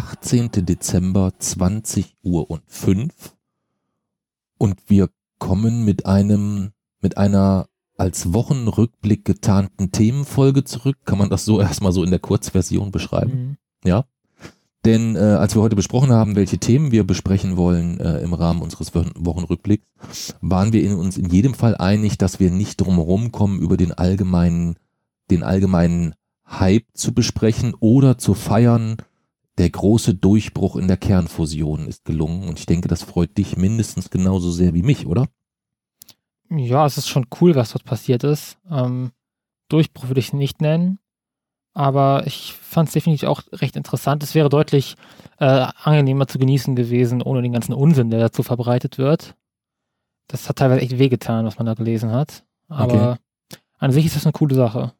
18. Dezember 20 Uhr und 5 und wir kommen mit einem, mit einer als Wochenrückblick getarnten Themenfolge zurück. Kann man das so erstmal so in der Kurzversion beschreiben? Mhm. Ja. Denn äh, als wir heute besprochen haben, welche Themen wir besprechen wollen äh, im Rahmen unseres Wochenrückblicks, waren wir in uns in jedem Fall einig, dass wir nicht drumherum kommen, über den allgemeinen, den allgemeinen Hype zu besprechen oder zu feiern. Der große Durchbruch in der Kernfusion ist gelungen und ich denke, das freut dich mindestens genauso sehr wie mich, oder? Ja, es ist schon cool, was dort passiert ist. Ähm, Durchbruch würde ich es nicht nennen aber ich fand es definitiv auch recht interessant. Es wäre deutlich äh, angenehmer zu genießen gewesen, ohne den ganzen Unsinn, der dazu verbreitet wird. Das hat teilweise echt wehgetan, was man da gelesen hat. Aber okay. an sich ist das eine coole Sache.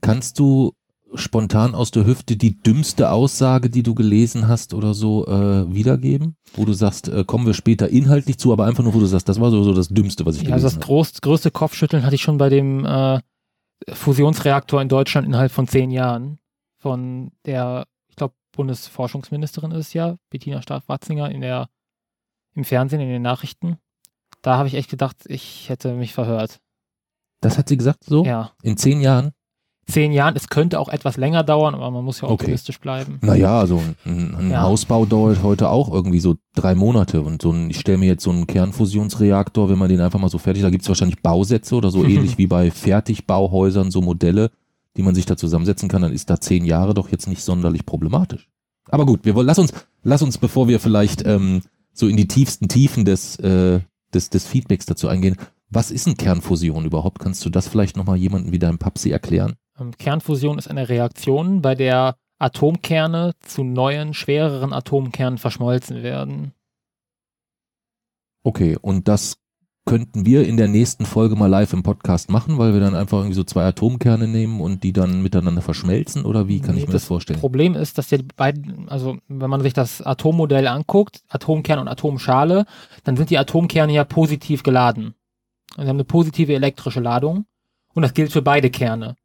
Kannst du spontan aus der Hüfte die dümmste Aussage, die du gelesen hast oder so, äh, wiedergeben? Wo du sagst, äh, kommen wir später inhaltlich zu, aber einfach nur, wo du sagst, das war so, so das Dümmste, was ich ja, gelesen habe. Also das größte Kopfschütteln hatte ich schon bei dem äh, Fusionsreaktor in Deutschland innerhalb von zehn Jahren von der, ich glaube, Bundesforschungsministerin ist ja, Bettina Stark-Watzinger in der, im Fernsehen, in den Nachrichten. Da habe ich echt gedacht, ich hätte mich verhört. Das hat sie gesagt so? Ja. In zehn Jahren? Zehn Jahren. Es könnte auch etwas länger dauern, aber man muss ja optimistisch okay. bleiben. Naja, also ein, ein ja. Hausbau dauert heute auch irgendwie so drei Monate. Und so ein, ich stelle mir jetzt so einen Kernfusionsreaktor, wenn man den einfach mal so fertig, da gibt es wahrscheinlich Bausätze oder so ähnlich wie bei Fertigbauhäusern, so Modelle, die man sich da zusammensetzen kann, dann ist da zehn Jahre doch jetzt nicht sonderlich problematisch. Aber gut, wir wollen, lass uns, lass uns, bevor wir vielleicht ähm, so in die tiefsten Tiefen des, äh, des, des Feedbacks dazu eingehen, was ist ein Kernfusion überhaupt? Kannst du das vielleicht nochmal jemandem wie deinem Papsi erklären? Ähm, Kernfusion ist eine Reaktion, bei der Atomkerne zu neuen, schwereren Atomkernen verschmolzen werden. Okay, und das könnten wir in der nächsten Folge mal live im Podcast machen, weil wir dann einfach irgendwie so zwei Atomkerne nehmen und die dann miteinander verschmelzen oder wie kann nee, ich mir das, das vorstellen? Das Problem ist, dass die beiden, also wenn man sich das Atommodell anguckt, Atomkern und Atomschale, dann sind die Atomkerne ja positiv geladen. Also sie haben eine positive elektrische Ladung und das gilt für beide Kerne und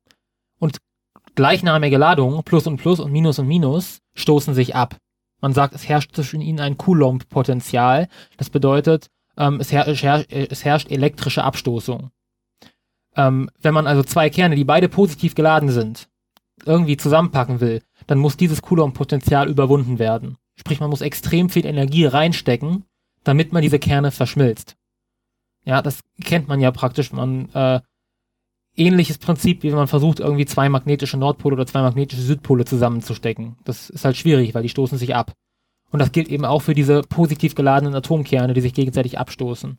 gleichnamige Ladungen, Plus und Plus und Minus und Minus, stoßen sich ab. Man sagt, es herrscht zwischen ihnen ein Coulomb-Potenzial. Das bedeutet, ähm, es, her es, her es, herrscht elektrische Abstoßung. Ähm, wenn man also zwei Kerne, die beide positiv geladen sind, irgendwie zusammenpacken will, dann muss dieses Coulomb-Potenzial überwunden werden. Sprich, man muss extrem viel Energie reinstecken, damit man diese Kerne verschmilzt. Ja, das kennt man ja praktisch, man äh, ähnliches Prinzip, wie wenn man versucht, irgendwie zwei magnetische Nordpole oder zwei magnetische Südpole zusammenzustecken. Das ist halt schwierig, weil die stoßen sich ab. Und das gilt eben auch für diese positiv geladenen Atomkerne, die sich gegenseitig abstoßen.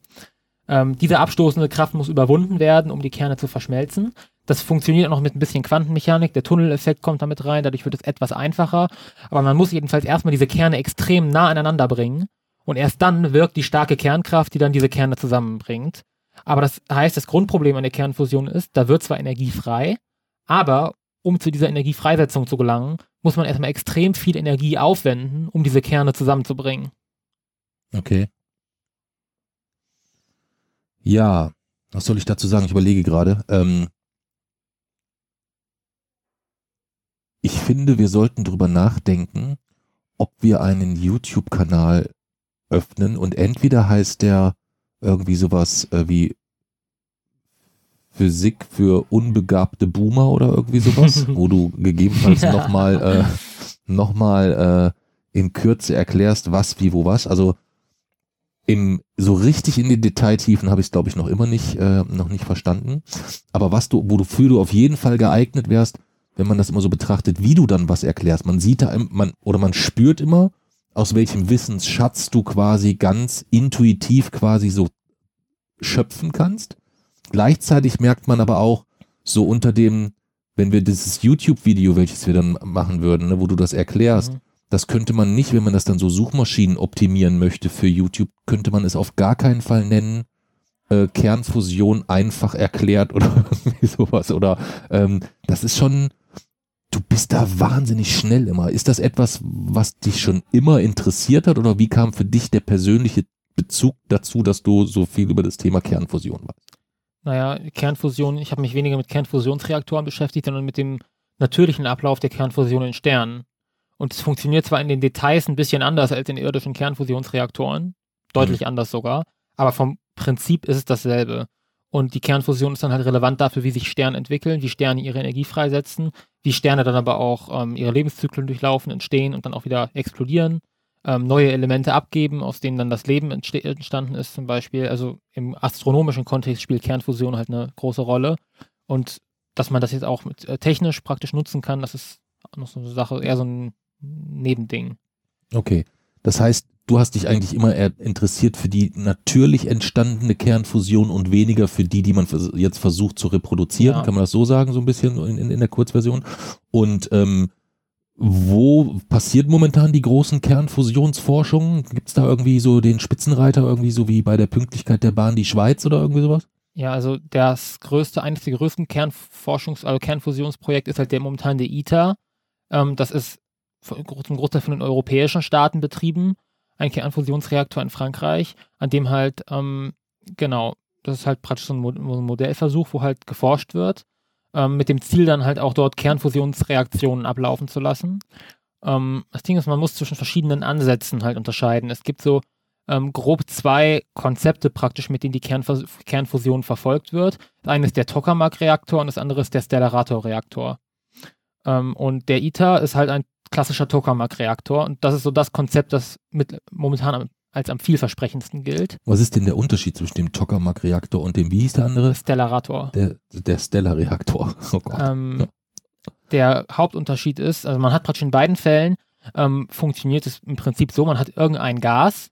Ähm, diese abstoßende Kraft muss überwunden werden, um die Kerne zu verschmelzen. Das funktioniert auch noch mit ein bisschen Quantenmechanik. Der Tunneleffekt kommt damit rein, dadurch wird es etwas einfacher. Aber man muss jedenfalls erstmal diese Kerne extrem nah aneinander bringen. Und erst dann wirkt die starke Kernkraft, die dann diese Kerne zusammenbringt. Aber das heißt, das Grundproblem an der Kernfusion ist, da wird zwar Energie frei, aber um zu dieser Energiefreisetzung zu gelangen, muss man erstmal extrem viel Energie aufwenden, um diese Kerne zusammenzubringen. Okay. Ja, was soll ich dazu sagen? Ich überlege gerade. Ähm, ich finde, wir sollten drüber nachdenken, ob wir einen YouTube-Kanal öffnen und entweder heißt der irgendwie sowas äh, wie Physik für unbegabte Boomer oder irgendwie sowas, wo du gegebenenfalls ja. nochmal äh, noch äh, in Kürze erklärst, was, wie, wo, was. Also im so richtig in die Detailtiefen habe ich es glaube ich noch immer nicht äh, noch nicht verstanden. Aber was du, wo du für du auf jeden Fall geeignet wärst, wenn man das immer so betrachtet, wie du dann was erklärst. Man sieht da, man oder man spürt immer, aus welchem Wissensschatz du quasi ganz intuitiv quasi so schöpfen kannst. Gleichzeitig merkt man aber auch so unter dem, wenn wir dieses YouTube-Video, welches wir dann machen würden, ne, wo du das erklärst, mhm. das könnte man nicht, wenn man das dann so Suchmaschinen optimieren möchte für YouTube, könnte man es auf gar keinen Fall nennen, äh, Kernfusion einfach erklärt oder irgendwie sowas. Oder ähm, das ist schon, du bist da wahnsinnig schnell immer. Ist das etwas, was dich schon immer interessiert hat oder wie kam für dich der persönliche Bezug dazu, dass du so viel über das Thema Kernfusion weißt? Naja, Kernfusion, ich habe mich weniger mit Kernfusionsreaktoren beschäftigt, sondern mit dem natürlichen Ablauf der Kernfusion in Sternen. Und es funktioniert zwar in den Details ein bisschen anders als in irdischen Kernfusionsreaktoren, deutlich mhm. anders sogar, aber vom Prinzip ist es dasselbe. Und die Kernfusion ist dann halt relevant dafür, wie sich Sterne entwickeln, wie Sterne ihre Energie freisetzen, wie Sterne dann aber auch ähm, ihre Lebenszyklen durchlaufen, entstehen und dann auch wieder explodieren, ähm, neue Elemente abgeben, aus denen dann das Leben entstanden ist, zum Beispiel. Also im astronomischen Kontext spielt Kernfusion halt eine große Rolle. Und dass man das jetzt auch mit, äh, technisch praktisch nutzen kann, das ist noch so eine Sache, eher so ein Nebending. Okay. Das heißt, du hast dich eigentlich immer interessiert für die natürlich entstandene Kernfusion und weniger für die, die man jetzt versucht zu reproduzieren. Ja. Kann man das so sagen, so ein bisschen in, in der Kurzversion? Und ähm, wo passiert momentan die großen Kernfusionsforschungen? Gibt es da irgendwie so den Spitzenreiter, irgendwie so wie bei der Pünktlichkeit der Bahn die Schweiz oder irgendwie sowas? Ja, also das größte, eines der größten Kernforschungs-, also Kernfusionsprojekt ist halt der momentan der ITER. Ähm, das ist zum Großteil von den europäischen Staaten betrieben. Ein Kernfusionsreaktor in Frankreich, an dem halt, ähm, genau, das ist halt praktisch so ein, Modellversuch, wo halt geforscht wird, ähm, mit dem Ziel dann halt auch dort Kernfusionsreaktionen ablaufen zu lassen. Ähm, das Ding ist, man muss zwischen verschiedenen Ansätzen halt unterscheiden. Es gibt so ähm, grob zwei Konzepte praktisch, mit denen die Kernfus Kernfusion verfolgt wird. Das eine ist der Tokamak-Reaktor und das andere ist der Stellarator-Reaktor. Ähm, und der ITER ist halt ein klassischer Tokamak-Reaktor und das ist so das Konzept, das mit, momentan als am vielversprechendsten gilt. Was ist denn der Unterschied zwischen dem Tokamak-Reaktor und dem, wie hieß der andere? Stellarator. Der, der Stellar-Reaktor. Oh ähm, ja. Der Hauptunterschied ist, also man hat praktisch in beiden Fällen ähm, funktioniert es im Prinzip so, man hat irgendein Gas,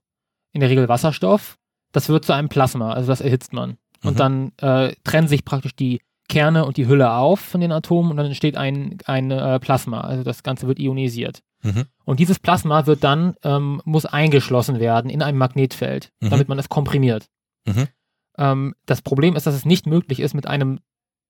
in der Regel Wasserstoff, das wird zu einem Plasma, also das erhitzt man. Und mhm. dann äh, trennen sich praktisch die Kerne und die Hülle auf von den Atomen und dann entsteht ein, ein äh, Plasma. Also das Ganze wird ionisiert. Mhm. Und dieses Plasma wird dann, ähm, muss eingeschlossen werden in einem Magnetfeld, mhm. damit man es komprimiert. Mhm. Ähm, das Problem ist, dass es nicht möglich ist, mit einem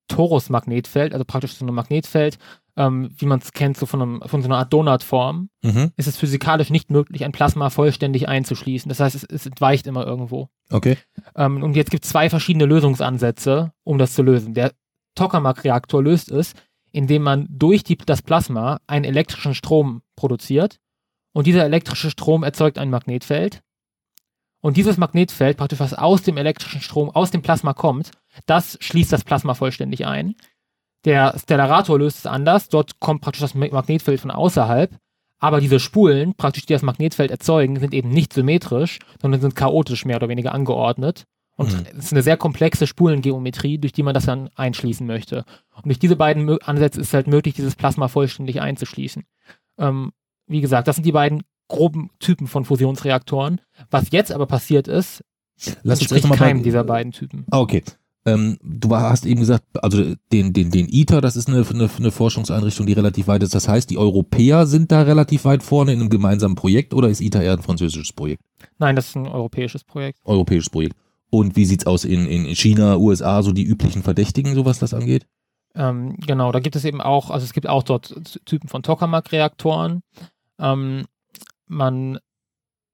Torus-Magnetfeld, also praktisch so einem Magnetfeld, ähm, wie man es kennt, so von, einem, von, so einer Art Donutform, mhm. ist es physikalisch nicht möglich, ein Plasma vollständig einzuschließen. Das heißt, es, es entweicht immer irgendwo. Okay. Ähm, und jetzt gibt es zwei verschiedene Lösungsansätze, um das zu lösen. Der Tokamak-Reaktor löst es, indem man durch die, das Plasma einen elektrischen Strom produziert und dieser elektrische Strom erzeugt ein Magnetfeld. Und dieses Magnetfeld, praktisch was aus dem elektrischen Strom, aus dem Plasma kommt, das schließt das Plasma vollständig ein. Der Stellarator löst es anders. Dort kommt praktisch das Magnetfeld von außerhalb. Aber diese Spulen, praktisch die das Magnetfeld erzeugen, sind eben nicht symmetrisch, sondern sind chaotisch mehr oder weniger angeordnet. Und mhm. es ist eine sehr komplexe Spulengeometrie, durch die man das dann einschließen möchte. Und durch diese beiden Ansätze ist es halt möglich, dieses Plasma vollständig einzuschließen. Ähm, wie gesagt, das sind die beiden groben Typen von Fusionsreaktoren. Was jetzt aber passiert ist, Lass entspricht keinem dieser beiden Typen. Ah, okay. Ähm, du hast eben gesagt, also den, den, den ITER, das ist eine, eine, eine Forschungseinrichtung, die relativ weit ist. Das heißt, die Europäer sind da relativ weit vorne in einem gemeinsamen Projekt oder ist ITER eher ein französisches Projekt? Nein, das ist ein europäisches Projekt. Europäisches Projekt. Und wie sieht's aus in, in China, USA, so die üblichen Verdächtigen, so was das angeht? Ähm, genau, da gibt es eben auch, also es gibt auch dort Typen von Tokamak-Reaktoren. Ähm, man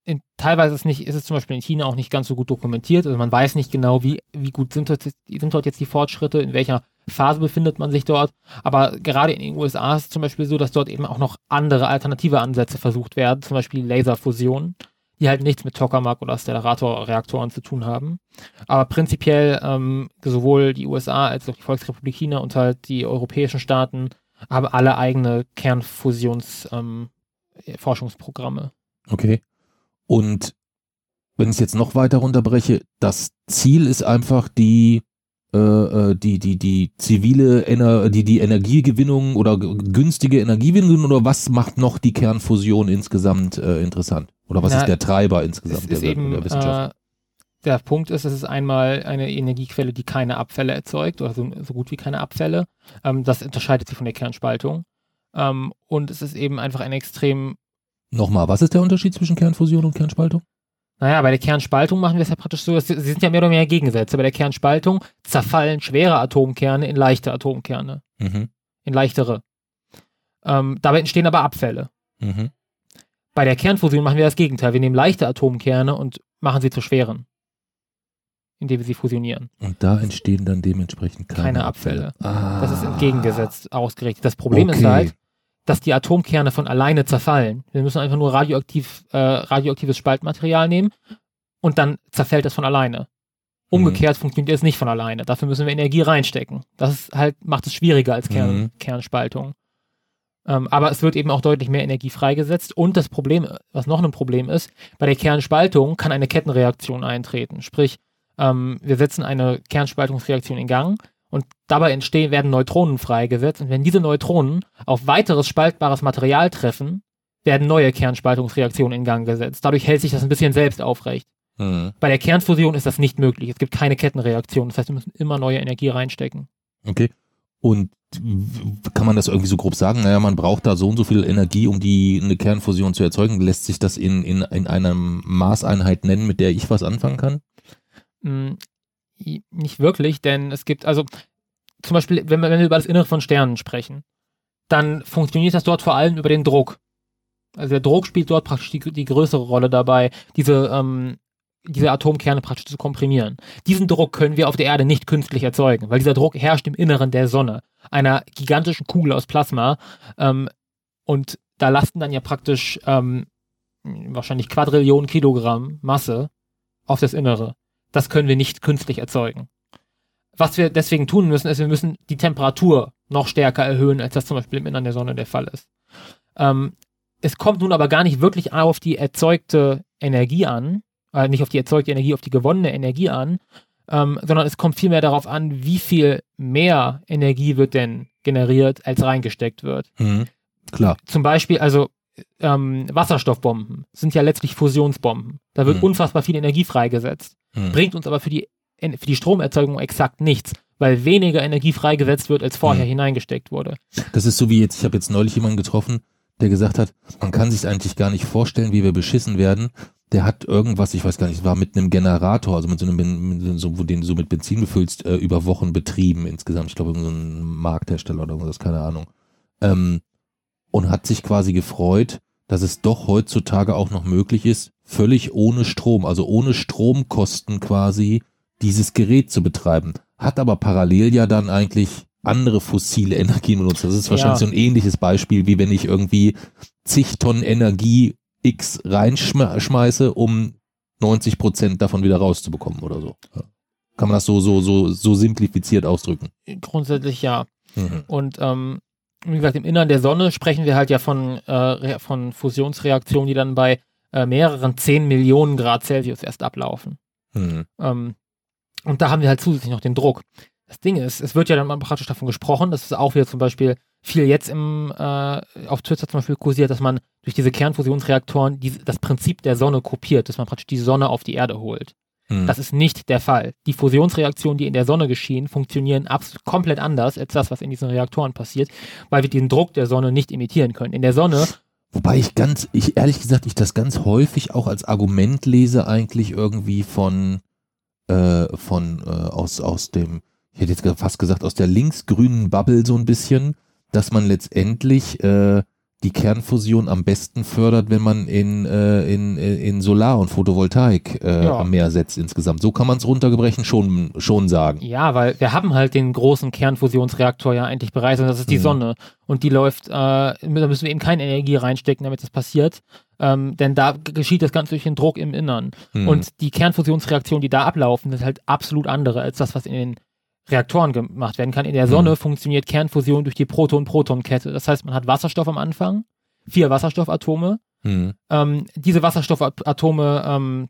in, teilweise ist, nicht, ist es zum Beispiel in China auch nicht ganz so gut dokumentiert. Also man weiß nicht genau, wie, wie gut sind dort, sind dort jetzt die Fortschritte, in welcher Phase befindet man sich dort. Aber gerade in den USA ist es zum Beispiel so, dass dort eben auch noch andere alternative Ansätze versucht werden, zum Beispiel Laserfusion, die halt nichts mit Tokamak oder Stellarator-Reaktoren zu tun haben. Aber prinzipiell ähm, sowohl die USA als auch die Volksrepublik China und halt die europäischen Staaten haben alle eigene Kernfusionsforschungsprogramme. Ähm, okay. Und wenn ich es jetzt noch weiter runterbreche, das Ziel ist einfach die äh, äh, die die die zivile Ener die die Energiegewinnung oder günstige Energiegewinnung oder was macht noch die Kernfusion insgesamt äh, interessant oder was Na, ist der Treiber insgesamt der, eben, der, Wissenschaft? Äh, der Punkt ist, es ist einmal eine Energiequelle, die keine Abfälle erzeugt oder so, so gut wie keine Abfälle. Ähm, das unterscheidet sie von der Kernspaltung. Ähm, und es ist eben einfach ein extrem Nochmal, was ist der Unterschied zwischen Kernfusion und Kernspaltung? Naja, bei der Kernspaltung machen wir es ja praktisch so, sie sind ja mehr oder weniger Gegensätze. Bei der Kernspaltung zerfallen schwere Atomkerne in leichte Atomkerne. Mhm. In leichtere. Ähm, dabei entstehen aber Abfälle. Mhm. Bei der Kernfusion machen wir das Gegenteil. Wir nehmen leichte Atomkerne und machen sie zu schweren. Indem wir sie fusionieren. Und da entstehen dann dementsprechend keine, keine Abfälle. Abfälle. Ah. Das ist entgegengesetzt ausgerichtet. Das Problem okay. ist halt, dass die Atomkerne von alleine zerfallen. Wir müssen einfach nur radioaktiv, äh, radioaktives Spaltmaterial nehmen und dann zerfällt es von alleine. Umgekehrt mhm. funktioniert es nicht von alleine. Dafür müssen wir Energie reinstecken. Das ist halt, macht es schwieriger als Kern, mhm. Kernspaltung. Ähm, aber es wird eben auch deutlich mehr Energie freigesetzt. Und das Problem, was noch ein Problem ist, bei der Kernspaltung kann eine Kettenreaktion eintreten. Sprich, ähm, wir setzen eine Kernspaltungsreaktion in Gang und dabei entstehen, werden Neutronen freigesetzt. Und wenn diese Neutronen auf weiteres spaltbares Material treffen, werden neue Kernspaltungsreaktionen in Gang gesetzt. Dadurch hält sich das ein bisschen selbst aufrecht. Mhm. Bei der Kernfusion ist das nicht möglich. Es gibt keine Kettenreaktion. Das heißt, wir müssen immer neue Energie reinstecken. Okay. Und kann man das irgendwie so grob sagen? Naja, man braucht da so und so viel Energie, um die eine Kernfusion zu erzeugen. Lässt sich das in, in, in einer Maßeinheit nennen, mit der ich was anfangen kann? Mm, nicht wirklich, denn es gibt, also zum Beispiel, wenn wir, wenn wir über das Innere von Sternen sprechen, dann funktioniert das dort vor allem über den Druck. Also der Druck spielt dort praktisch die, die größere Rolle dabei, diese ähm, diese Atomkerne praktisch zu komprimieren. Diesen Druck können wir auf der Erde nicht künstlich erzeugen, weil dieser Druck herrscht im Inneren der Sonne, einer gigantischen Kugel aus Plasma. Ähm, und da lasten dann ja praktisch ähm, wahrscheinlich Quadrillionen Kilogramm Masse auf das Innere. Das können wir nicht künstlich erzeugen. Was wir deswegen tun müssen, ist, wir müssen die Temperatur noch stärker erhöhen, als das zum Beispiel im Innern der Sonne der Fall ist. Ähm, es kommt nun aber gar nicht wirklich auf die erzeugte Energie an, äh, nicht auf die erzeugte Energie, auf die gewonnene Energie an, ähm, sondern es kommt vielmehr darauf an, wie viel mehr Energie wird denn generiert, als reingesteckt wird. Mhm. Klar. Zum Beispiel, also ähm, Wasserstoffbomben sind ja letztlich Fusionsbomben. Da wird mhm. unfassbar viel Energie freigesetzt. Mhm. Bringt uns aber für die, für die Stromerzeugung exakt nichts, weil weniger Energie freigesetzt wird, als vorher mhm. hineingesteckt wurde. Das ist so wie jetzt, ich habe jetzt neulich jemanden getroffen, der gesagt hat, man kann sich eigentlich gar nicht vorstellen, wie wir beschissen werden, der hat irgendwas, ich weiß gar nicht, war mit einem Generator, also mit so einem, mit so, wo den so mit Benzin befüllst, äh, über Wochen betrieben insgesamt. Ich glaube, so ein Markthersteller oder irgendwas, keine Ahnung. Ähm, und hat sich quasi gefreut, dass es doch heutzutage auch noch möglich ist, völlig ohne Strom, also ohne Stromkosten quasi, dieses Gerät zu betreiben. Hat aber parallel ja dann eigentlich andere fossile Energien benutzt. Das ist wahrscheinlich ja. so ein ähnliches Beispiel, wie wenn ich irgendwie zig Tonnen Energie X reinschmeiße, um 90 Prozent davon wieder rauszubekommen oder so. Kann man das so, so, so, so simplifiziert ausdrücken? Grundsätzlich ja. Mhm. Und ähm, wie gesagt, im Innern der Sonne sprechen wir halt ja von, äh, von Fusionsreaktionen, die dann bei äh, mehreren 10 Millionen Grad Celsius erst ablaufen. Mhm. Ähm, und da haben wir halt zusätzlich noch den Druck. Das Ding ist, es wird ja dann praktisch davon gesprochen, dass es auch wieder zum Beispiel viel jetzt im, äh, auf Twitter zum Beispiel kursiert, dass man durch diese Kernfusionsreaktoren die, das Prinzip der Sonne kopiert, dass man praktisch die Sonne auf die Erde holt. Hm. Das ist nicht der Fall. Die Fusionsreaktionen, die in der Sonne geschehen, funktionieren absolut komplett anders als das, was in diesen Reaktoren passiert, weil wir den Druck der Sonne nicht imitieren können. In der Sonne Wobei ich ganz, ich ehrlich gesagt, ich das ganz häufig auch als Argument lese, eigentlich irgendwie von, äh, von, äh, aus, aus dem, ich hätte jetzt fast gesagt, aus der linksgrünen Bubble so ein bisschen, dass man letztendlich äh, die Kernfusion am besten fördert, wenn man in, äh, in, in Solar- und Photovoltaik äh, ja. mehr setzt insgesamt. So kann man es runtergebrechen schon, schon sagen. Ja, weil wir haben halt den großen Kernfusionsreaktor ja eigentlich bereits und das ist die mhm. Sonne. Und die läuft, äh, da müssen wir eben keine Energie reinstecken, damit das passiert. Ähm, denn da geschieht das Ganze durch den Druck im Innern. Mhm. Und die Kernfusionsreaktionen, die da ablaufen, sind halt absolut andere als das, was in den Reaktoren gemacht werden kann. In der Sonne mhm. funktioniert Kernfusion durch die Proton-Proton-Kette. Das heißt, man hat Wasserstoff am Anfang, vier Wasserstoffatome. Mhm. Ähm, diese Wasserstoffatome, ähm,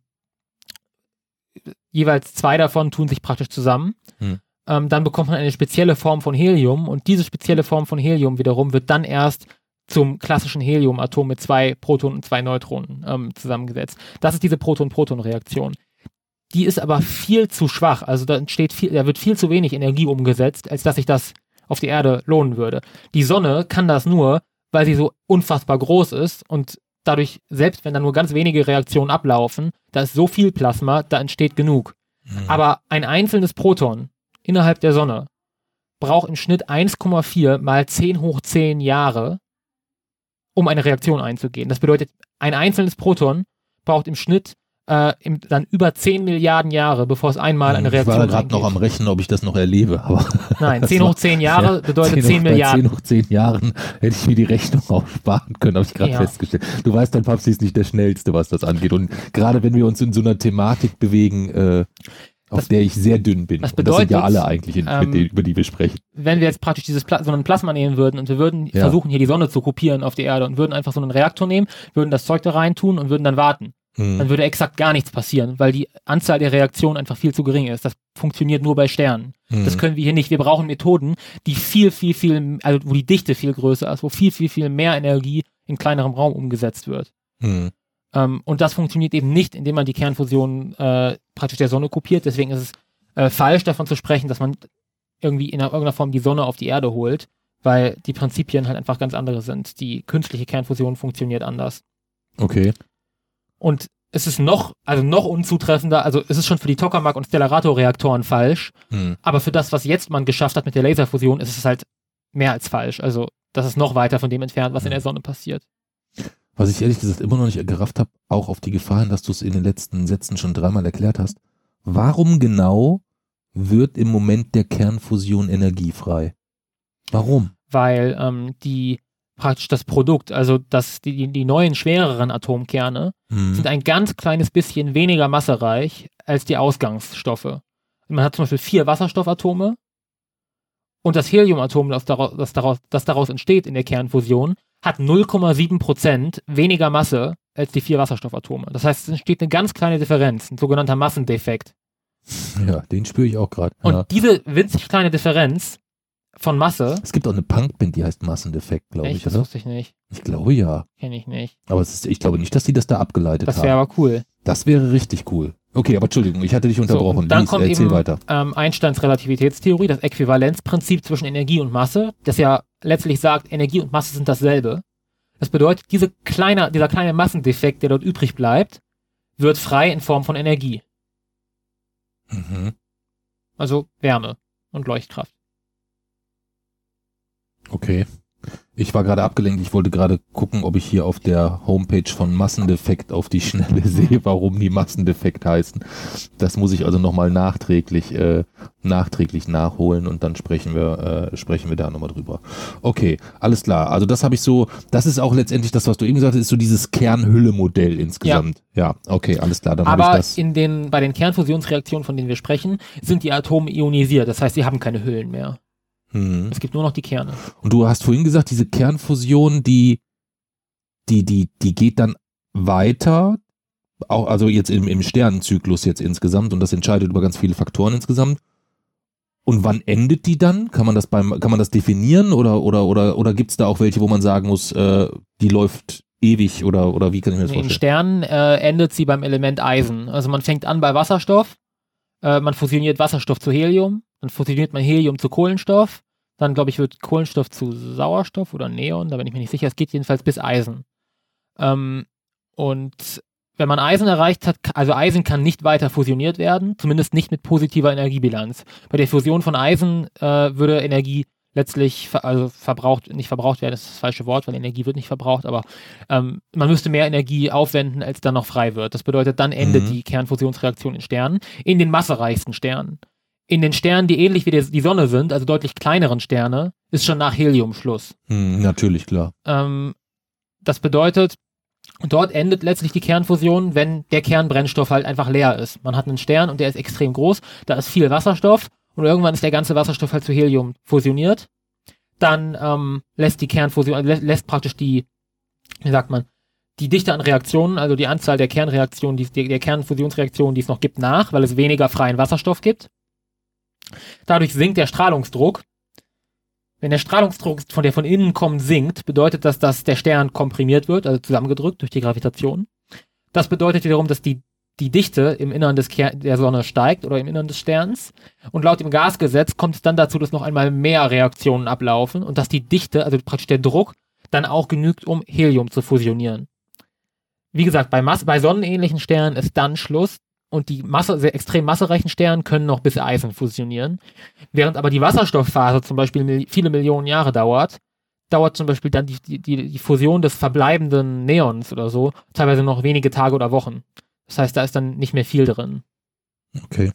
jeweils zwei davon tun sich praktisch zusammen. Mhm. Ähm, dann bekommt man eine spezielle Form von Helium und diese spezielle Form von Helium wiederum wird dann erst zum klassischen Heliumatom mit zwei Protonen und zwei Neutronen ähm, zusammengesetzt. Das ist diese Proton-Proton-Reaktion. Die ist aber viel zu schwach. Also da entsteht viel, da wird viel zu wenig Energie umgesetzt, als dass sich das auf die Erde lohnen würde. Die Sonne kann das nur, weil sie so unfassbar groß ist und dadurch, selbst wenn da nur ganz wenige Reaktionen ablaufen, da ist so viel Plasma, da entsteht genug. Mhm. Aber ein einzelnes Proton innerhalb der Sonne braucht im Schnitt 1,4 mal 10 hoch 10 Jahre, um eine Reaktion einzugehen. Das bedeutet, ein einzelnes Proton braucht im Schnitt äh, im, dann über 10 Milliarden Jahre, bevor es einmal eine Reaktion Ich war gerade noch am Rechnen, ob ich das noch erlebe. Aber Nein, 10 hoch 10 Jahre ja, bedeutet 10, 10 Milliarden. 10 hoch 10 Jahren hätte ich mir die Rechnung auch sparen können, habe ich gerade Ja. festgestellt. Du weißt, dein Papst ist nicht der Schnellste, was das angeht. Und gerade wenn wir uns in so einer Thematik bewegen, äh, auf Das- der ich sehr dünn bin. das Und das sind ja bedeutet, alle eigentlich, in, ähm, denen, über die wir sprechen. Wenn wir jetzt praktisch dieses Pla so einen Plasma nehmen würden und wir würden Ja. versuchen, hier die Sonne zu kopieren auf die Erde und würden einfach so einen Reaktor nehmen, würden das Zeug da rein tun und würden dann warten. Hm. Dann würde exakt gar nichts passieren, weil die Anzahl der Reaktionen einfach viel zu gering ist. Das funktioniert nur bei Sternen. Hm. Das können wir hier nicht. Wir brauchen Methoden, die viel, viel, viel, also wo die Dichte viel größer ist, wo viel, viel, viel mehr Energie in kleinerem Raum umgesetzt wird. Hm. Ähm, und das funktioniert eben nicht, indem man die Kernfusion äh, praktisch der Sonne kopiert. Deswegen ist es äh, falsch davon zu sprechen, dass man irgendwie in irgendeiner Form die Sonne auf die Erde holt, weil die Prinzipien halt einfach ganz andere sind. Die künstliche Kernfusion funktioniert anders. Okay. Und es ist noch, also noch unzutreffender, also es ist schon für die Tokamak und Stellarator-Reaktoren falsch, Hm. aber für das, was jetzt man geschafft hat mit der Laserfusion, ist es halt mehr als falsch. Also das ist noch weiter von dem entfernt, was in der Sonne passiert. Was ich ehrlich gesagt immer noch nicht gerafft habe, auch auf die Gefahr hin, dass du es in den letzten Sätzen schon dreimal erklärt hast. Warum genau wird im Moment der Kernfusion energiefrei? Warum? Weil ähm, die praktisch das Produkt, also das, die, die neuen schwereren Atomkerne, Hm. sind ein ganz kleines bisschen weniger massereich als die Ausgangsstoffe. Man hat zum Beispiel vier Wasserstoffatome und das Heliumatom, das daraus, das daraus, das daraus entsteht in der Kernfusion, hat 0,7 Prozent weniger Masse als die vier Wasserstoffatome. Das heißt, es entsteht eine ganz kleine Differenz, ein sogenannter Massendefekt. Ja, den spüre ich auch gerade. Und Ja. diese winzig kleine Differenz von Masse, Es gibt auch eine Punkband, die heißt Massendefekt, glaube ich, das oder? wusste ich nicht, Ich glaube ja. kenne ich nicht. Aber es ist, ich glaube nicht, dass die das da abgeleitet Das haben. wäre aber cool. Das wäre richtig cool. Okay, aber Entschuldigung, ich hatte dich unterbrochen. So, dann Lies, kommt erzähl eben weiter. ähm, Einsteins Relativitätstheorie, das Äquivalenzprinzip zwischen Energie und Masse, das ja letztlich sagt, Energie und Masse sind dasselbe. Das bedeutet, diese kleine, dieser kleine Massendefekt, der dort übrig bleibt, wird frei in Form von Energie, Mhm. also Wärme und Leuchtkraft. Okay. Ich war gerade abgelenkt. Ich wollte gerade gucken, ob ich hier auf der Homepage von Massendefekt auf die Schnelle sehe, warum die Massendefekt heißen. Das muss ich also nochmal nachträglich, äh, nachträglich nachholen und dann sprechen wir, äh, sprechen wir da nochmal drüber. Okay, alles klar. Also das habe ich so, das ist auch letztendlich das, was du eben gesagt hast, ist so dieses Kernhülle-Modell insgesamt. Ja. okay, alles klar. Dann habe ich Aber das. in den, bei den Kernfusionsreaktionen, von denen wir sprechen, sind die Atome ionisiert. Das heißt, sie haben keine Hüllen mehr. Hm. Es gibt nur noch die Kerne. Und du hast vorhin gesagt, diese Kernfusion, die, die, die, die geht dann weiter, auch, also jetzt im, im Sternenzyklus jetzt insgesamt und das entscheidet über ganz viele Faktoren insgesamt. Und wann endet die dann? Kann man das beim, kann man das definieren oder, oder, oder, oder gibt es da auch welche, wo man sagen muss, äh, die läuft ewig oder, oder wie kann ich mir das In vorstellen? Sternen äh, endet sie beim Element Eisen. Also man fängt an bei Wasserstoff, äh, man fusioniert Wasserstoff zu Helium, dann fusioniert man Helium zu Kohlenstoff, dann glaube ich wird Kohlenstoff zu Sauerstoff oder Neon, da bin ich mir nicht sicher. Es geht jedenfalls bis Eisen. Ähm, und wenn man Eisen erreicht hat, also Eisen kann nicht weiter fusioniert werden, zumindest nicht mit positiver Energiebilanz. Bei der Fusion von Eisen äh, würde Energie letztlich ver also verbraucht, nicht verbraucht werden, das ist das falsche Wort, weil Energie wird nicht verbraucht, aber ähm, man müsste mehr Energie aufwenden, als dann noch frei wird. Das bedeutet, dann endet Mhm. die Kernfusionsreaktion in Sternen, in den massereichsten Sternen. In den Sternen, die ähnlich wie die Sonne sind, also deutlich kleineren Sterne, ist schon nach Helium Schluss. Hm, natürlich, klar. Ähm, das bedeutet, dort endet letztlich die Kernfusion, wenn der Kernbrennstoff halt einfach leer ist. Man hat einen Stern und der ist extrem groß, da ist viel Wasserstoff und irgendwann ist der ganze Wasserstoff halt zu Helium fusioniert. Dann ähm, lässt die Kernfusion, äh, lä lässt praktisch die, wie sagt man, die Dichte an Reaktionen, also die Anzahl der Kernreaktionen, die, der, der Kernfusionsreaktionen, die es noch gibt, nach, weil es weniger freien Wasserstoff gibt. Dadurch sinkt der Strahlungsdruck. Wenn der Strahlungsdruck von der von innen kommt sinkt, bedeutet das, dass der Stern komprimiert wird, also zusammengedrückt durch die Gravitation. Das bedeutet wiederum, dass die, die Dichte im Innern des Ker der Sonne steigt oder im Innern des Sterns. Und laut dem Gasgesetz kommt es dann dazu, dass noch einmal mehr Reaktionen ablaufen und dass die Dichte, also praktisch der Druck, dann auch genügt, um Helium zu fusionieren. Wie gesagt, bei, Mas bei sonnenähnlichen Sternen ist dann Schluss und die Masse, sehr extrem massereichen Sternen können noch bis Eisen fusionieren. Während aber die Wasserstoffphase zum Beispiel viele Millionen Jahre dauert, dauert zum Beispiel dann die, die, die, die Fusion des verbleibenden Neons oder so teilweise noch wenige Tage oder Wochen. Das heißt, da ist dann nicht mehr viel drin. Okay.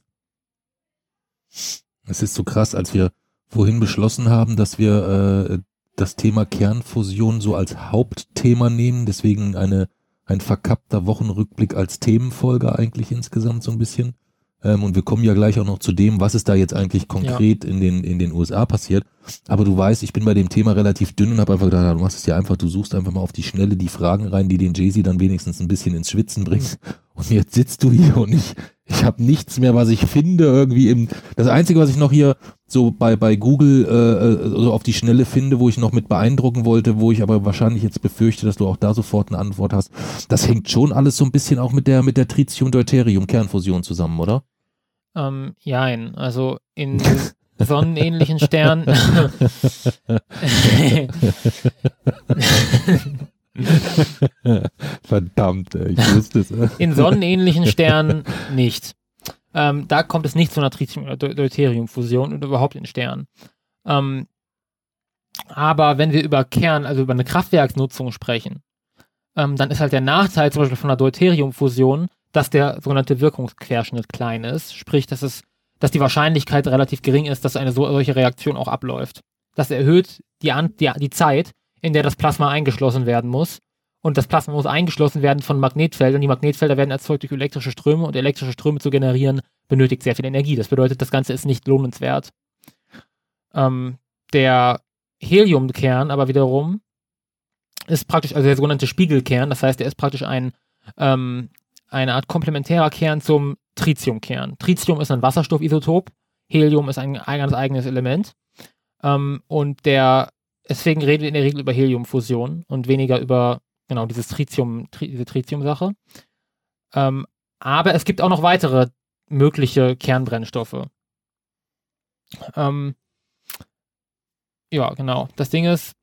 Es ist so krass, als wir vorhin beschlossen haben, dass wir äh, das Thema Kernfusion so als Hauptthema nehmen, deswegen eine ein verkappter Wochenrückblick als Themenfolge eigentlich insgesamt so ein bisschen. Ähm, und wir kommen ja gleich auch noch zu dem, was ist da jetzt eigentlich konkret ja. in den in den USA passiert. Aber du weißt, ich bin bei dem Thema relativ dünn und habe einfach gedacht, du machst es ja einfach, du suchst einfach mal auf die Schnelle die Fragen rein, die den Jay-Z dann wenigstens ein bisschen ins Schwitzen bringen. Mhm. Und jetzt sitzt du hier und ich ich habe nichts mehr, was ich finde irgendwie im. Das Einzige, was ich noch hier so bei bei Google äh, so auf die Schnelle finde, wo ich noch mit beeindrucken wollte, wo ich aber wahrscheinlich jetzt befürchte, dass du auch da sofort eine Antwort hast. Das hängt schon alles so ein bisschen auch mit der mit der Tritium-Deuterium-Kernfusion zusammen, oder? Ähm, jein. Also in sonnenähnlichen Sternen. Verdammt, ich wusste es. In sonnenähnlichen Sternen nicht. Ähm, da kommt es nicht zu einer Tritium-Deuterium-Fusion und überhaupt in Sternen. Ähm, aber wenn wir über Kern, also über eine Kraftwerksnutzung sprechen, ähm, dann ist halt der Nachteil zum Beispiel von einer Deuterium-Fusion, dass der sogenannte Wirkungsquerschnitt klein ist. Sprich, dass es, dass die Wahrscheinlichkeit relativ gering ist, dass eine so, solche Reaktion auch abläuft. Das erhöht die, die, die Zeit, in der das Plasma eingeschlossen werden muss. Und das Plasma muss eingeschlossen werden von Magnetfeldern. Die Magnetfelder werden erzeugt durch elektrische Ströme und elektrische Ströme zu generieren benötigt sehr viel Energie. Das bedeutet, das Ganze ist nicht lohnenswert. Ähm, der Heliumkern aber wiederum ist praktisch, also der sogenannte Spiegelkern, das heißt, er ist praktisch ein, ähm, eine Art komplementärer Kern zum Tritiumkern. Tritium ist ein Wasserstoffisotop, Helium ist ein, ganz eigenes Element. Ähm, und der Deswegen reden wir in der Regel über Heliumfusion und weniger über genau dieses Tritium, Tri diese Tritium-Sache. Ähm, aber es gibt auch noch weitere mögliche Kernbrennstoffe. Ähm, ja, genau. Das Ding ist,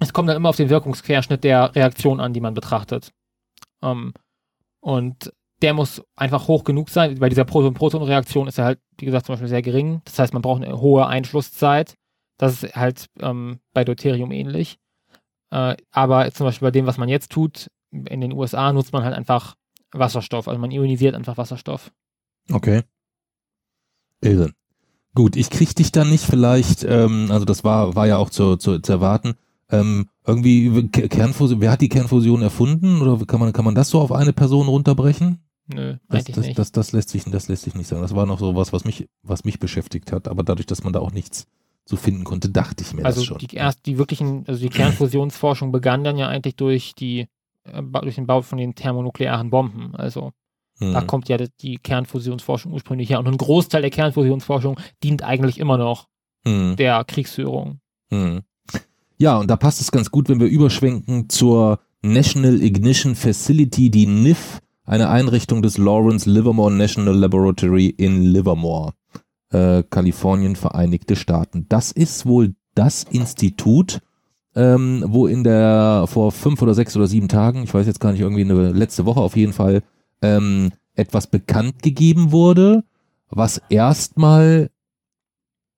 es kommt dann immer auf den Wirkungsquerschnitt der Reaktion an, die man betrachtet. Ähm, und der muss einfach hoch genug sein. Bei dieser Proton-Proton-Reaktion ist er halt, wie gesagt, zum Beispiel sehr gering. Das heißt, man braucht eine hohe Einschlusszeit. Das ist halt ähm, bei Deuterium ähnlich. Äh, aber zum Beispiel bei dem, was man jetzt tut, in den USA nutzt man halt einfach Wasserstoff. Also man ionisiert einfach Wasserstoff. Okay. Irre. Gut, ich krieg dich dann nicht vielleicht, ähm, also das war, war ja auch zu, zu, zu erwarten, ähm, irgendwie Kernfusion, wer hat die Kernfusion erfunden oder kann man, kann man das so auf eine Person runterbrechen? Nö, das, das, nicht. Das, das, lässt sich, das lässt sich nicht sagen. Das war noch so was, was mich, was mich beschäftigt hat, aber dadurch, dass man da auch nichts so finden konnte, dachte ich mir also das schon. Die erst die wirklichen, also die Kernfusionsforschung begann dann ja eigentlich durch die äh, durch den Bau von den thermonuklearen Bomben. Also hm. da kommt ja die Kernfusionsforschung ursprünglich her. Und ein Großteil der Kernfusionsforschung dient eigentlich immer noch hm. der Kriegsführung. Hm. Ja, und da passt es ganz gut, wenn wir überschwenken zur National Ignition Facility, die NIF, eine Einrichtung des Lawrence Livermore National Laboratory in Livermore äh, Kalifornien, Vereinigte Staaten. Das ist wohl das Institut, ähm, wo in der vor fünf oder sechs oder sieben Tagen, ich weiß jetzt gar nicht, irgendwie eine letzte Woche auf jeden Fall, ähm, etwas bekannt gegeben wurde, was erstmal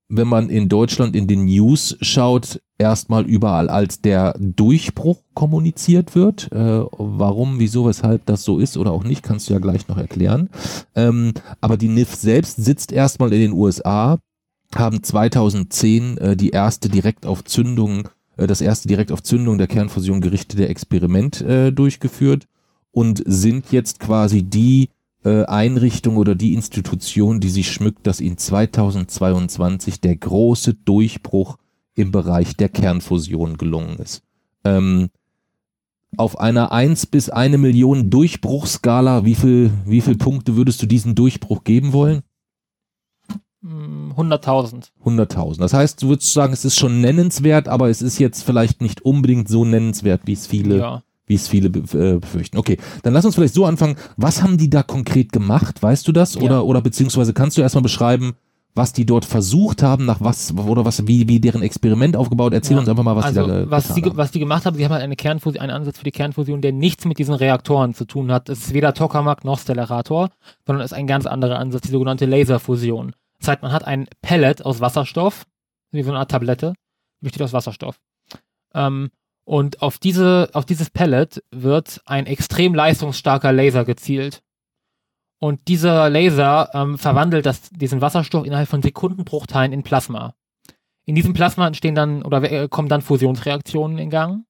wenn man in Deutschland in den News schaut, erstmal überall als der Durchbruch kommuniziert wird. Äh, warum, wieso, weshalb das so ist oder auch nicht, kannst du ja gleich noch erklären. Ähm, aber die NIF selbst sitzt erstmal in den USA, haben 2010 äh, die erste direkt auf Zündung, äh, das erste direkt auf Zündung der Kernfusion gerichtete Experiment äh, durchgeführt und sind jetzt quasi die Einrichtung oder die Institution, die sich schmückt, dass ihnen 2022 der große Durchbruch im Bereich der Kernfusion gelungen ist. Ähm, auf einer 1 bis 1 Million Durchbruchskala, wie viel, wie viel Punkte würdest du diesen Durchbruch geben wollen? 100.000. Hm, 100.000. Das heißt, du würdest sagen, es ist schon nennenswert, aber es ist jetzt vielleicht nicht unbedingt so nennenswert, wie es viele ja wie es viele äh, befürchten. Okay, dann lass uns vielleicht so anfangen. Was haben die da konkret gemacht? Weißt du das? Ja. Oder, oder beziehungsweise kannst du erstmal beschreiben, was die dort versucht haben, nach was, oder was, wie, wie deren Experiment aufgebaut? Erzähl ja. uns einfach mal, was also, die da was die, haben. Was die gemacht haben, sie haben halt eine Kernfusion, einen Ansatz für die Kernfusion, der nichts mit diesen Reaktoren zu tun hat. Es ist weder Tokamak noch Stellarator, sondern es ist ein ganz anderer Ansatz, die sogenannte Laserfusion. Das heißt, man hat ein Pellet aus Wasserstoff, wie so eine Art Tablette, die besteht aus Wasserstoff. Ähm, Und auf diese, auf dieses Pellet wird ein extrem leistungsstarker Laser gezielt. Und dieser Laser ähm, verwandelt das, diesen Wasserstoff innerhalb von Sekundenbruchteilen in Plasma. In diesem Plasma entstehen dann oder äh, kommen dann Fusionsreaktionen in Gang.